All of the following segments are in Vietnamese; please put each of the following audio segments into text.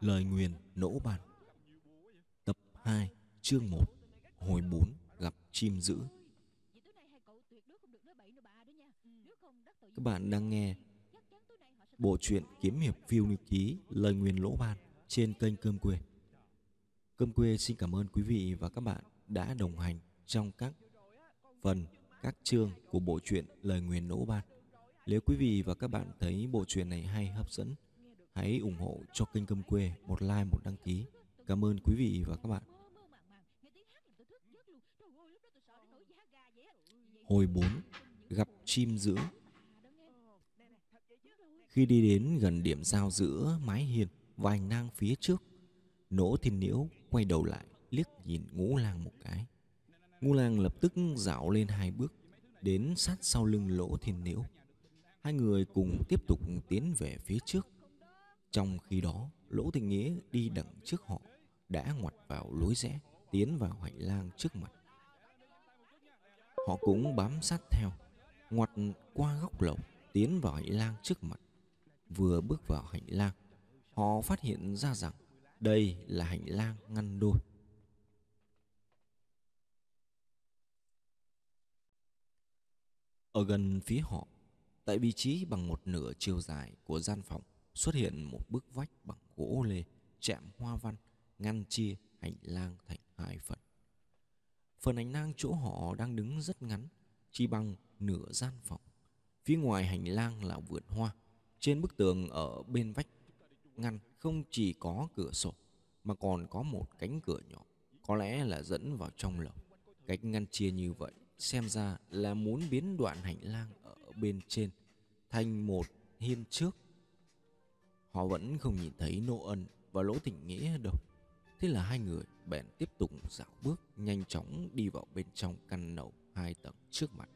Lời nguyền nỗ ban Tập 2 chương 1 Hồi 4 gặp chim dữ. Các bạn đang nghe bộ truyện kiếm hiệp phiêu lưu ký Lời nguyền lỗ ban trên kênh Cơm Quê. Cơm Quê xin cảm ơn quý vị và các bạn đã đồng hành trong các phần, các chương của bộ truyện Lời nguyền lỗ ban Nếu quý vị và các bạn thấy bộ truyện này hay hấp dẫn Hãy ủng hộ cho kênh Cơm Quê một like, một đăng ký. Cảm ơn quý vị và các bạn. Hồi 4 Gặp chim giữa Khi đi đến gần điểm giao giữa mái hiên và hành lang phía trước, Nỗ Thiên Nhiễu quay đầu lại liếc nhìn Ngũ Lang một cái. Ngũ Lang lập tức dạo lên hai bước, đến sát sau lưng Lỗ Thiên Nhiễu. Hai người cùng tiếp tục tiến về phía trước. Trong khi đó, Lỗ Tình Nghĩa đi đằng trước họ, đã ngoặt vào lối rẽ, tiến vào hành lang trước mặt. Họ cũng bám sát theo, ngoặt qua góc lầu, tiến vào hành lang trước mặt. Vừa bước vào hành lang, họ phát hiện ra rằng đây là hành lang ngăn đôi. Ở gần phía họ, tại vị trí bằng một nửa chiều dài của gian phòng, xuất hiện một bức vách bằng gỗ lê chạm hoa văn ngăn chia hành lang thành hai phần. Phần hành lang chỗ họ đang đứng rất ngắn, chỉ bằng nửa gian phòng. Phía ngoài hành lang là vườn hoa, trên bức tường ở bên vách ngăn không chỉ có cửa sổ mà còn có một cánh cửa nhỏ, có lẽ là dẫn vào trong lầu. Cách ngăn chia như vậy xem ra là muốn biến đoạn hành lang ở bên trên thành một hiên trước Họ vẫn không nhìn thấy Nô Ân và Lỗ Thịnh Nghĩa đâu. Thế là hai người bèn tiếp tục dạo bước nhanh chóng đi vào bên trong căn lầu hai tầng trước mặt.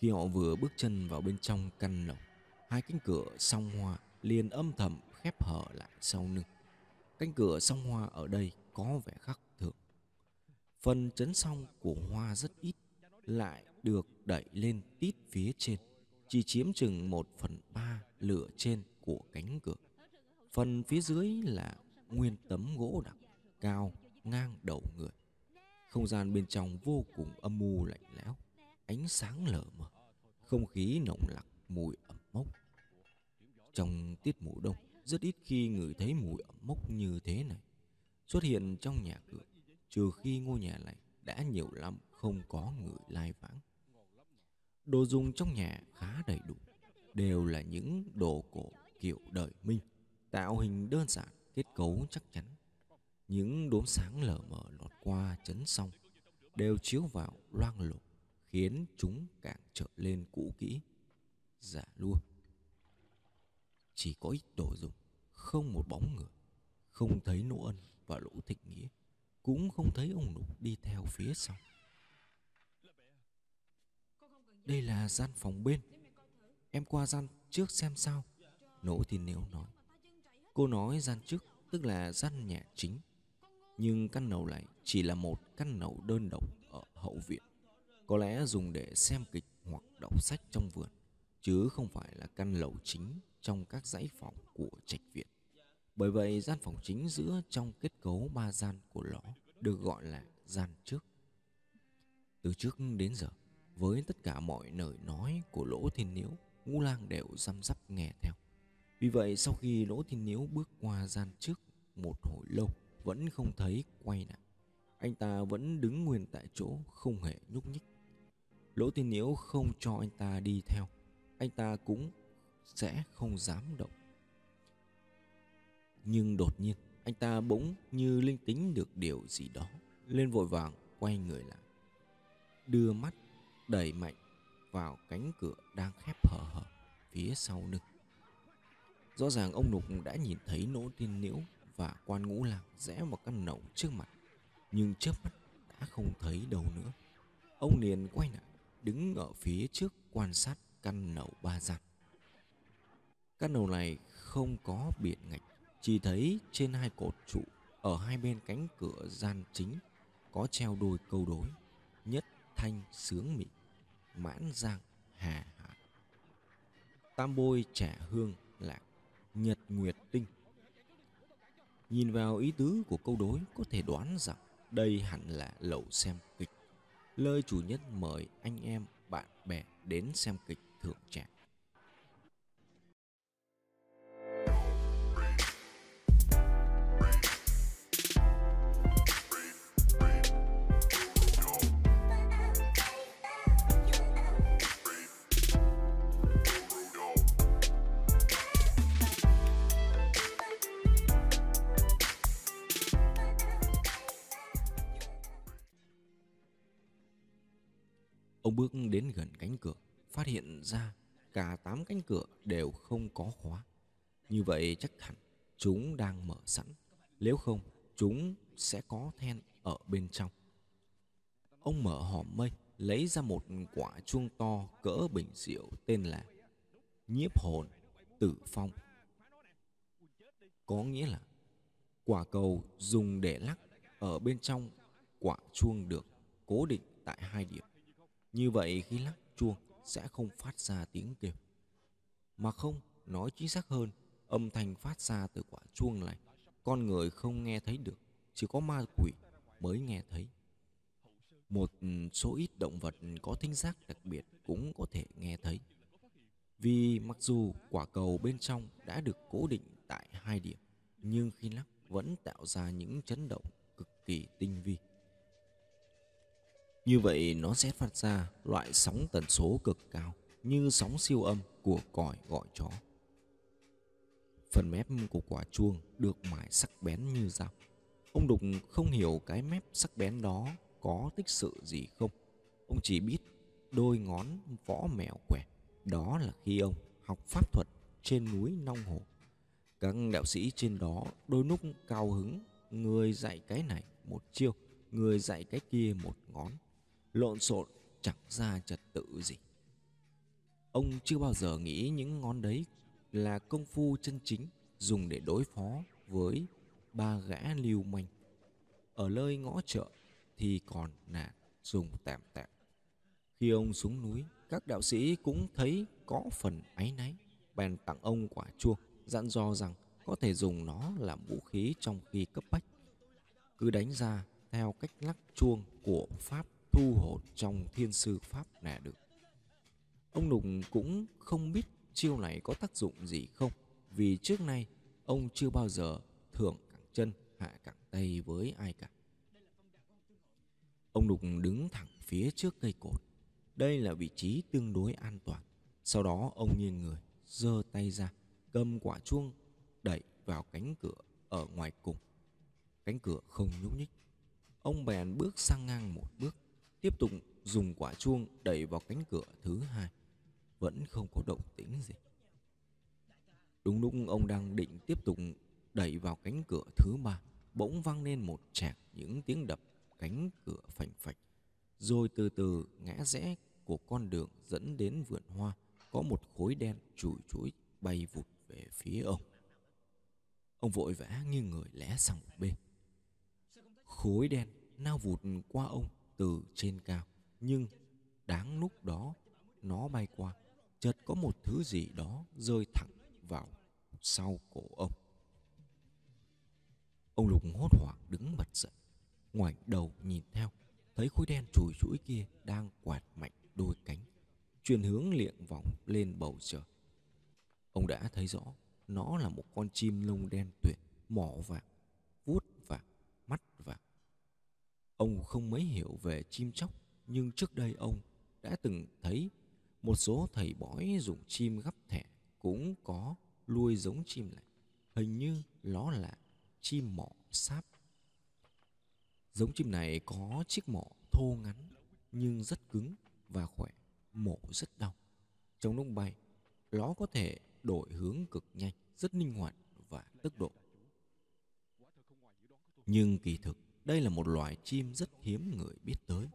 Khi họ vừa bước chân vào bên trong căn lầu, hai cánh cửa song hoa liền âm thầm khép hở lại sau lưng. Cánh cửa song hoa ở đây có vẻ khác thường. Phần chấn song của hoa rất ít, lại được đẩy lên tít phía trên chỉ chiếm chừng một phần ba lửa trên của cánh cửa. Phần phía dưới là nguyên tấm gỗ đặc, cao, ngang đầu người. Không gian bên trong vô cùng âm u lạnh lẽo, ánh sáng lờ mờ, không khí nồng nặc mùi ẩm mốc. Trong tiết mùa đông, rất ít khi người thấy mùi ẩm mốc như thế này. Xuất hiện trong nhà cửa, trừ khi ngôi nhà này đã nhiều lắm không có người lai vãng. Đồ dùng trong nhà khá đầy đủ, đều là những đồ cổ kiểu đời Minh, tạo hình đơn giản, kết cấu chắc chắn. Những đốm sáng lờ mờ lọt qua chấn song đều chiếu vào loang lổ, khiến chúng càng trở lên cũ kỹ, giả lua. Chỉ có ít đồ dùng, không một bóng người, không thấy nỗ ân và lỗ thịnh nghĩa, cũng không thấy ông nục đi theo phía sau. Đây là gian phòng bên. Em qua gian trước xem sao. Nỗ thì nếu nói. Cô nói gian trước, tức là gian nhà chính. Nhưng căn lầu này chỉ là một căn lầu đơn độc ở hậu viện. Có lẽ dùng để xem kịch hoặc đọc sách trong vườn, Chứ không phải là căn lầu chính trong các dãy phòng của trạch viện. Bởi vậy, gian phòng chính giữa trong kết cấu ba gian của lõ được gọi là gian trước. Từ trước đến giờ với tất cả mọi lời nói của Lỗ Thiên Nhiễu, Ngũ Lang đều răm rắp nghe theo. Vì vậy sau khi Lỗ Thiên Nhiễu bước qua gian trước một hồi lâu vẫn không thấy quay lại. Anh ta vẫn đứng nguyên tại chỗ không hề nhúc nhích. Lỗ Thiên Nhiễu không cho anh ta đi theo. Anh ta cũng sẽ không dám động. Nhưng đột nhiên anh ta bỗng như linh tính được điều gì đó lên vội vàng quay người lại đưa mắt đẩy mạnh vào cánh cửa đang khép hở hở phía sau lưng. Rõ ràng ông Nục đã nhìn thấy nỗ tiên nhiễu và quan ngũ lạc rẽ vào căn nậu trước mặt, nhưng chớp mắt đã không thấy đâu nữa. Ông liền quay lại, đứng ở phía trước quan sát căn nậu ba giặt. Căn nậu này không có biển ngạch, chỉ thấy trên hai cột trụ ở hai bên cánh cửa gian chính có treo đôi câu đối, nhất thanh sướng mịn mãn giang hà hạ. Tam bôi trẻ hương lạc, nhật nguyệt tinh. Nhìn vào ý tứ của câu đối, có thể đoán rằng đây hẳn là lẩu xem kịch. Lời chủ nhân mời anh em bạn bè đến xem kịch thượng trạng Ông bước đến gần cánh cửa, phát hiện ra cả tám cánh cửa đều không có khóa. Như vậy chắc hẳn chúng đang mở sẵn, nếu không chúng sẽ có then ở bên trong. Ông mở hòm mây, lấy ra một quả chuông to cỡ bình rượu tên là Nhiếp hồn tử phong. Có nghĩa là quả cầu dùng để lắc ở bên trong quả chuông được cố định tại hai điểm. Như vậy khi lắc chuông sẽ không phát ra tiếng kêu. Mà không, nói chính xác hơn, âm thanh phát ra từ quả chuông này con người không nghe thấy được, chỉ có ma quỷ mới nghe thấy. Một số ít động vật có thính giác đặc biệt cũng có thể nghe thấy. Vì mặc dù quả cầu bên trong đã được cố định tại hai điểm, nhưng khi lắc vẫn tạo ra những chấn động cực kỳ tinh vi. Như vậy nó sẽ phát ra loại sóng tần số cực cao như sóng siêu âm của còi gọi chó. Phần mép của quả chuông được mài sắc bén như dao. Ông Đục không hiểu cái mép sắc bén đó có tích sự gì không. Ông chỉ biết đôi ngón võ mèo quẹt. Đó là khi ông học pháp thuật trên núi Nong Hồ. Các đạo sĩ trên đó đôi lúc cao hứng, người dạy cái này một chiêu, người dạy cái kia một ngón lộn xộn, chẳng ra trật tự gì. Ông chưa bao giờ nghĩ những ngón đấy là công phu chân chính dùng để đối phó với ba gã lưu manh. Ở nơi ngõ chợ thì còn là dùng tạm tạm. Khi ông xuống núi, các đạo sĩ cũng thấy có phần áy náy. Bèn tặng ông quả chuông dặn dò rằng có thể dùng nó làm vũ khí trong khi cấp bách. Cứ đánh ra theo cách lắc chuông của pháp thu hồn trong thiên sư pháp là được. Ông lục cũng không biết chiêu này có tác dụng gì không, vì trước nay ông chưa bao giờ thưởng cẳng chân hạ cẳng tay với ai cả. Ông lục đứng thẳng phía trước cây cột. Đây là vị trí tương đối an toàn. Sau đó ông nghiêng người, giơ tay ra, cầm quả chuông đẩy vào cánh cửa ở ngoài cùng. Cánh cửa không nhúc nhích. Ông bèn bước sang ngang một bước, tiếp tục dùng quả chuông đẩy vào cánh cửa thứ hai. Vẫn không có động tĩnh gì. Đúng lúc ông đang định tiếp tục đẩy vào cánh cửa thứ ba, bỗng vang lên một trạc những tiếng đập cánh cửa phành phạch. Rồi từ từ, ngã rẽ của con đường dẫn đến vườn hoa, có một khối đen chùi chuối bay vụt về phía ông. Ông vội vã nghiêng người lẽ sang một bên. Khối đen nao vụt qua ông từ trên cao. Nhưng đáng lúc đó, nó bay qua, chợt có một thứ gì đó rơi thẳng vào sau cổ ông. Ông lục hốt hoảng đứng bật dậy, ngoảnh đầu nhìn theo, thấy khối đen chùi chuỗi kia đang quạt mạnh đôi cánh, chuyển hướng liệng vòng lên bầu trời. Ông đã thấy rõ, nó là một con chim lông đen tuyệt mỏ vàng, vuốt vàng, mắt vàng. Ông không mấy hiểu về chim chóc, nhưng trước đây ông đã từng thấy một số thầy bói dùng chim gấp thẻ cũng có nuôi giống chim này. Hình như nó là chim mỏ sáp. Giống chim này có chiếc mỏ thô ngắn nhưng rất cứng và khỏe, mổ rất đau. Trong lúc bay, nó có thể đổi hướng cực nhanh, rất linh hoạt và tốc độ. Nhưng kỳ thực, đây là một loài chim rất hiếm người biết tới.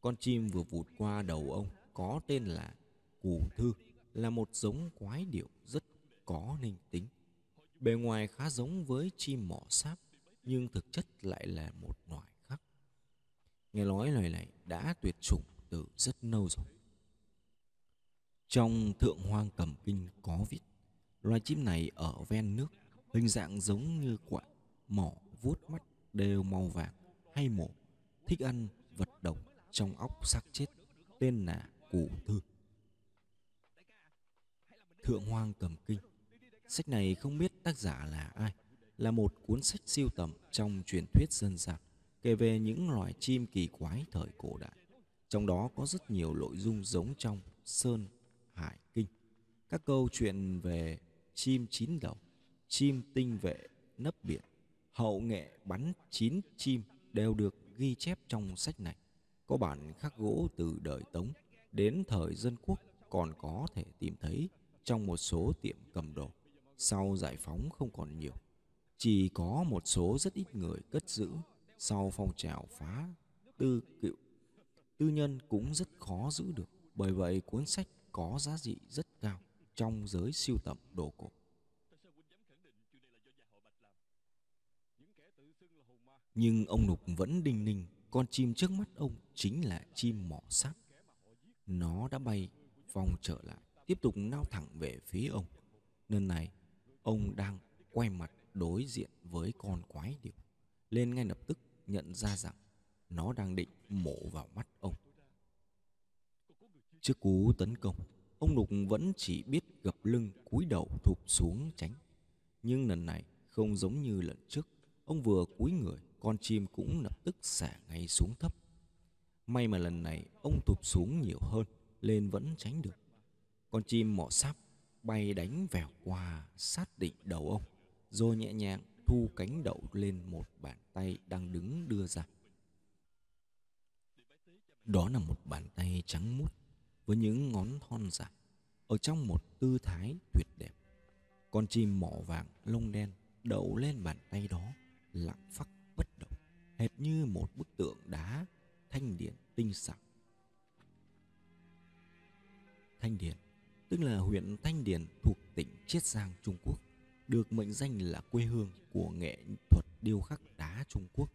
Con chim vừa vụt qua đầu ông có tên là cù thư, là một giống quái điệu rất có linh tính. Bề ngoài khá giống với chim mỏ sáp, nhưng thực chất lại là một loài khác. Nghe nói loài này đã tuyệt chủng từ rất lâu rồi. Trong Thượng Hoang Cầm Kinh có viết, Loài chim này ở ven nước, hình dạng giống như quả, mỏ, vuốt mắt đều màu vàng hay mổ, thích ăn vật độc trong óc xác chết, tên là cụ thư. Thượng Hoang Cầm Kinh Sách này không biết tác giả là ai, là một cuốn sách siêu tầm trong truyền thuyết dân gian, kể về những loài chim kỳ quái thời cổ đại. Trong đó có rất nhiều nội dung giống trong Sơn Hải Kinh. Các câu chuyện về chim chín đầu, chim tinh vệ nấp biển, hậu nghệ bắn chín chim đều được ghi chép trong sách này. Có bản khắc gỗ từ đời Tống, đến thời dân quốc còn có thể tìm thấy trong một số tiệm cầm đồ. Sau giải phóng không còn nhiều. Chỉ có một số rất ít người cất giữ sau phong trào phá tư cựu. Tư nhân cũng rất khó giữ được. Bởi vậy cuốn sách có giá trị rất cao trong giới siêu tầm đồ cổ. Nhưng ông Nục vẫn đinh ninh con chim trước mắt ông chính là chim mỏ sắt Nó đã bay vòng trở lại, tiếp tục lao thẳng về phía ông. Lần này, ông đang quay mặt đối diện với con quái điểu. Lên ngay lập tức nhận ra rằng nó đang định mổ vào mắt ông. Trước cú tấn công, ông Nục vẫn chỉ biết gập lưng cúi đầu thụp xuống tránh. Nhưng lần này không giống như lần trước, ông vừa cúi người, con chim cũng lập tức xả ngay xuống thấp. May mà lần này ông tụt xuống nhiều hơn, lên vẫn tránh được. Con chim mỏ sáp bay đánh vèo qua sát định đầu ông, rồi nhẹ nhàng thu cánh đậu lên một bàn tay đang đứng đưa ra. Đó là một bàn tay trắng muốt với những ngón thon dài ở trong một tư thái tuyệt đẹp. Con chim mỏ vàng lông đen đậu lên bàn tay đó, lặng phắc bất động, hệt như một bức tượng đá thanh điển. Thanh Điền, tức là huyện Thanh Điền thuộc tỉnh Chiết Giang, Trung Quốc, được mệnh danh là quê hương của nghệ thuật điêu khắc đá Trung Quốc.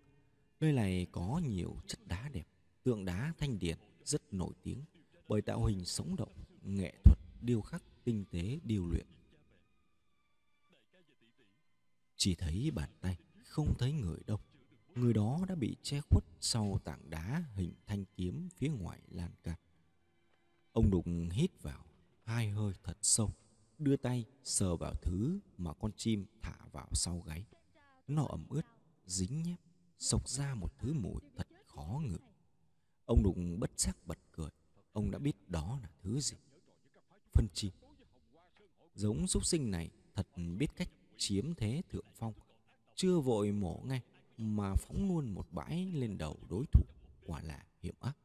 Nơi này có nhiều chất đá đẹp, tượng đá Thanh Điền rất nổi tiếng bởi tạo hình sống động, nghệ thuật điêu khắc tinh tế điêu luyện. Chỉ thấy bàn tay, không thấy người đâu. Người đó đã bị che khuất sau tảng đá hình thanh kiếm phía ngoài lan can. Ông Đục hít vào hai hơi thật sâu, đưa tay sờ vào thứ mà con chim thả vào sau gáy. Nó ẩm ướt, dính nhép, sộc ra một thứ mùi thật khó ngửi. Ông Đục bất giác bật cười, ông đã biết đó là thứ gì. Phân chim. Giống súc sinh này thật biết cách chiếm thế thượng phong, chưa vội mổ ngay mà phóng luôn một bãi lên đầu đối thủ, quả là hiểm ác.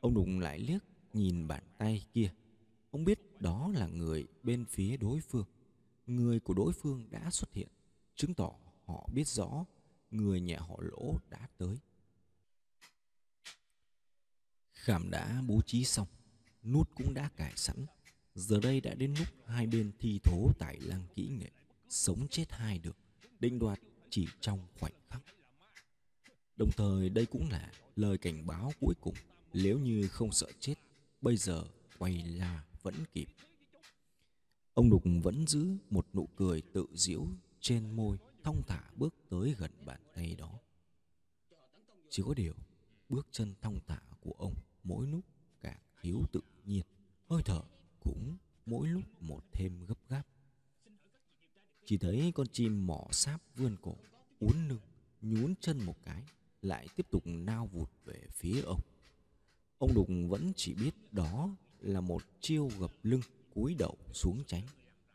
Ông đụng lại liếc nhìn bàn tay kia. Ông biết đó là người bên phía đối phương. Người của đối phương đã xuất hiện, chứng tỏ họ biết rõ người nhà họ lỗ đã tới. Khảm đã bố trí xong, nút cũng đã cài sẵn. Giờ đây đã đến lúc hai bên thi thố tại lăng kỹ nghệ, sống chết hai được, định đoạt chỉ trong khoảnh khắc. Đồng thời đây cũng là lời cảnh báo cuối cùng nếu như không sợ chết, bây giờ quay là vẫn kịp. Ông Đục vẫn giữ một nụ cười tự diễu trên môi, thong thả bước tới gần bàn tay đó. Chỉ có điều, bước chân thong thả của ông mỗi lúc càng thiếu tự nhiên, hơi thở cũng mỗi lúc một thêm gấp gáp. Chỉ thấy con chim mỏ sáp vươn cổ, uốn lưng, nhún chân một cái, lại tiếp tục nao vụt về phía ông. Ông Đục vẫn chỉ biết đó là một chiêu gập lưng cúi đầu xuống tránh.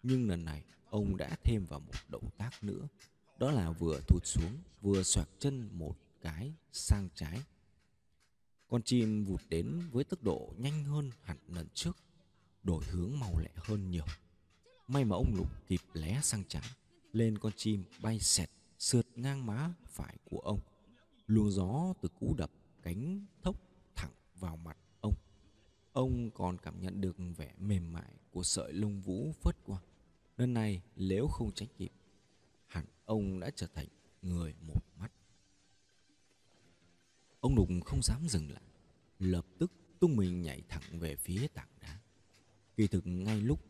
Nhưng lần này ông đã thêm vào một động tác nữa. Đó là vừa thụt xuống vừa xoạc chân một cái sang trái. Con chim vụt đến với tốc độ nhanh hơn hẳn lần trước. Đổi hướng màu lẹ hơn nhiều. May mà ông Lục kịp lé sang trái. Lên con chim bay xẹt sượt ngang má phải của ông. Luồng gió từ cú đập cánh thốc thẳng vào mặt ông. Ông còn cảm nhận được vẻ mềm mại của sợi lông vũ phớt qua. Lần này nếu không tránh kịp, hẳn ông đã trở thành người một mắt. Ông lục không dám dừng lại, lập tức tung mình nhảy thẳng về phía tảng đá. Kỳ thực ngay lúc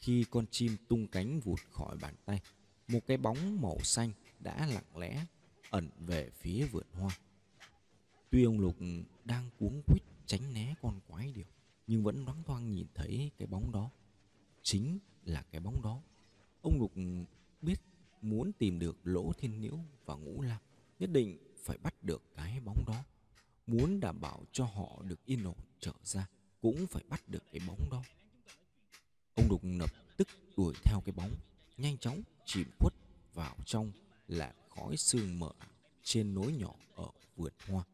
khi con chim tung cánh vụt khỏi bàn tay, một cái bóng màu xanh đã lặng lẽ ẩn về phía vườn hoa. Tuy ông Lục đang cuống quýt tránh né con quái điều, nhưng vẫn loáng thoáng nhìn thấy cái bóng đó. Chính là cái bóng đó. Ông Lục biết muốn tìm được lỗ thiên nhiễu và ngũ lam, nhất định phải bắt được cái bóng đó. Muốn đảm bảo cho họ được yên ổn trở ra, cũng phải bắt được cái bóng đó. Ông đục lập tức đuổi theo cái bóng, nhanh chóng chìm khuất vào trong làn khói sương mờ trên nối nhỏ ở vườn hoa.